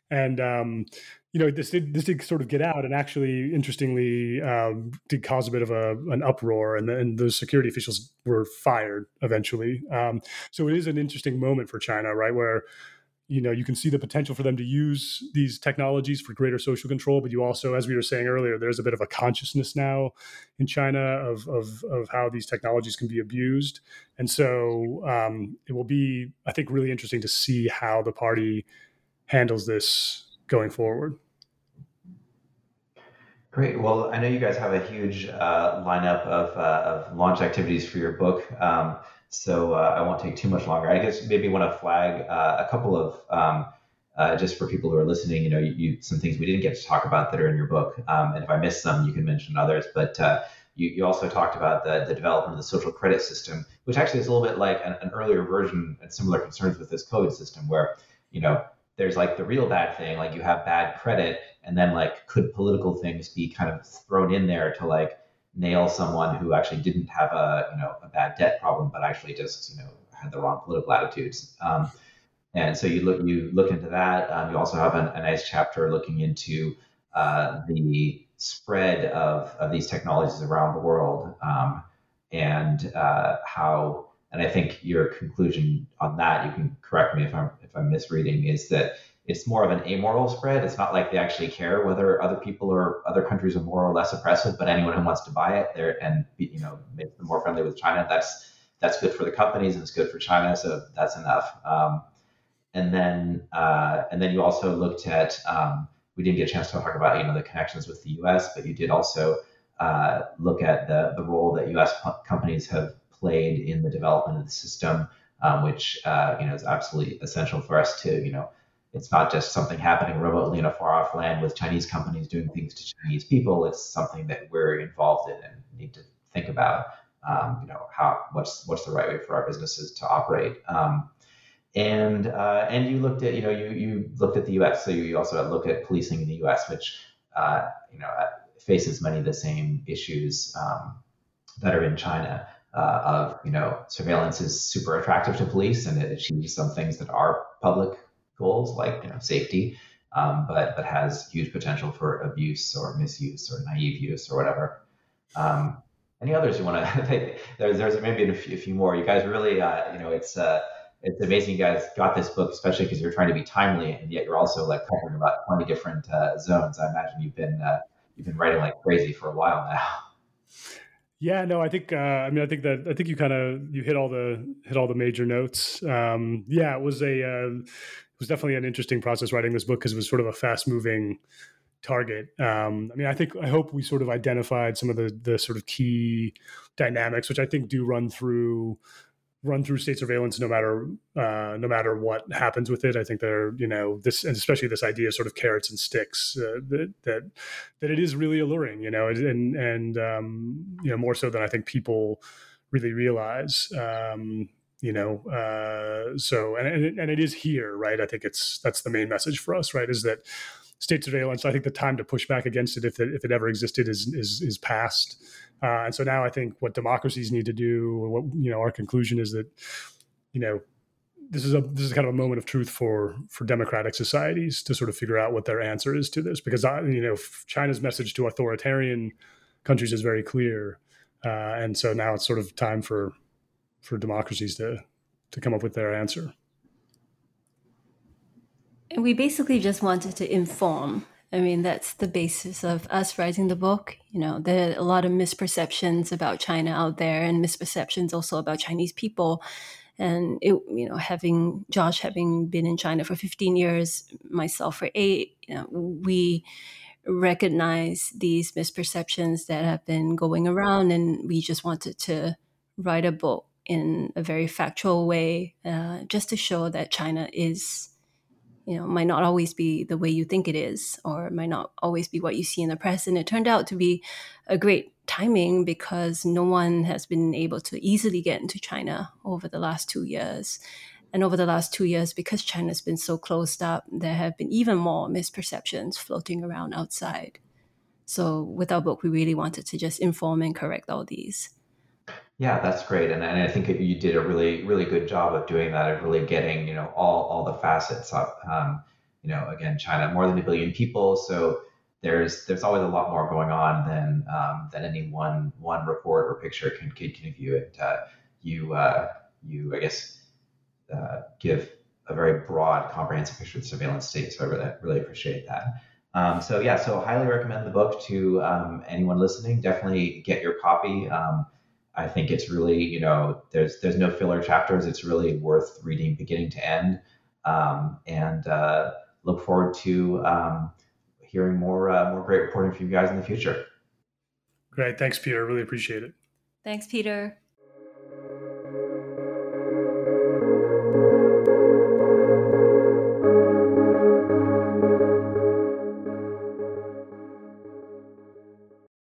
And um, you know, this did this did sort of get out, and actually, interestingly, um, did cause a bit of a an uproar, and the, and the security officials were fired eventually. Um, so it is an interesting moment for China, right, where you know you can see the potential for them to use these technologies for greater social control but you also as we were saying earlier there's a bit of a consciousness now in china of of, of how these technologies can be abused and so um, it will be i think really interesting to see how the party handles this going forward Great. Well, I know you guys have a huge uh, lineup of, uh, of launch activities for your book. Um, so uh, I won't take too much longer. I guess maybe want to flag uh, a couple of um, uh, just for people who are listening. You know, you, you, some things we didn't get to talk about that are in your book, um, and if I missed some, you can mention others. But uh, you, you also talked about the, the development of the social credit system, which actually is a little bit like an, an earlier version and similar concerns with this COVID system, where you know there's like the real bad thing, like you have bad credit, and then like could political things be kind of thrown in there to like nail someone who actually didn't have a you know a bad debt problem, but actually just you know had the wrong political attitudes. Um, and so you look you look into that. Um, you also have an, a nice chapter looking into uh, the spread of, of these technologies around the world um, and uh, how. And I think your conclusion on that, you can correct me if I'm if I'm misreading, is that it's more of an amoral spread. It's not like they actually care whether other people or other countries are more or less oppressive, but anyone who wants to buy it there and be, you know make them more friendly with China, that's that's good for the companies and it's good for China. So that's enough. Um, and then uh, and then you also looked at um, we didn't get a chance to talk about you know the connections with the U.S., but you did also uh, look at the the role that U.S. companies have played in the development of the system, um, which uh, you know is absolutely essential for us to you know it's not just something happening remotely in a far off land with Chinese companies doing things to Chinese people. It's something that we're involved in and need to think about. Um, you know, how what's what's the right way for our businesses to operate. Um, and uh, and you looked at you know you you looked at the U.S. So you also look at policing in the U.S., which uh, you know faces many of the same issues um, that are in China. Uh, of you know surveillance is super attractive to police and it achieves some things that are public goals like you know safety, um, but but has huge potential for abuse or misuse or naive use or whatever. Um, any others you want to? there's there's maybe a few, a few, more. You guys really uh, you know it's. Uh, it's amazing you guys got this book, especially because you're trying to be timely, and yet you're also like covering about 20 different uh, zones. I imagine you've been uh, you've been writing like crazy for a while now. Yeah, no, I think uh, I mean I think that I think you kind of you hit all the hit all the major notes. Um, yeah, it was a uh, was definitely an interesting process writing this book because it was sort of a fast moving target. Um, I mean, I think I hope we sort of identified some of the the sort of key dynamics, which I think do run through run through state surveillance no matter uh, no matter what happens with it. I think there, you know, this and especially this idea of sort of carrots and sticks uh, that that that it is really alluring, you know, and and um, you know more so than I think people really realize. Um, you know uh, so and, and, and it is here right? I think it's that's the main message for us right is that state surveillance i think the time to push back against it if it, if it ever existed is is, is past. Uh, and so now i think what democracies need to do what you know our conclusion is that you know this is a this is kind of a moment of truth for for democratic societies to sort of figure out what their answer is to this because I, you know China's message to authoritarian countries is very clear. Uh, and so now it's sort of time for for democracies to to come up with their answer. And we basically just wanted to inform. I mean, that's the basis of us writing the book. You know, there are a lot of misperceptions about China out there, and misperceptions also about Chinese people. And it, you know, having Josh having been in China for 15 years, myself for eight, you know, we recognize these misperceptions that have been going around, and we just wanted to write a book in a very factual way, uh, just to show that China is, you know, might not always be the way you think it is, or might not always be what you see in the press. And it turned out to be a great timing because no one has been able to easily get into China over the last two years. And over the last two years, because China's been so closed up, there have been even more misperceptions floating around outside. So with our book, we really wanted to just inform and correct all these. Yeah, that's great, and, and I think you did a really really good job of doing that, of really getting you know all all the facets up. Um, you know, again, China more than a billion people, so there's there's always a lot more going on than um, than any one one report or picture can can give you. It uh, you uh, you I guess uh, give a very broad, comprehensive picture of the surveillance state. So I really really appreciate that. Um, so yeah, so highly recommend the book to um, anyone listening. Definitely get your copy. Um, I think it's really, you know, there's there's no filler chapters. It's really worth reading beginning to end. Um, and uh, look forward to um, hearing more uh, more great reporting from you guys in the future. Great, thanks, Peter. Really appreciate it. Thanks, Peter.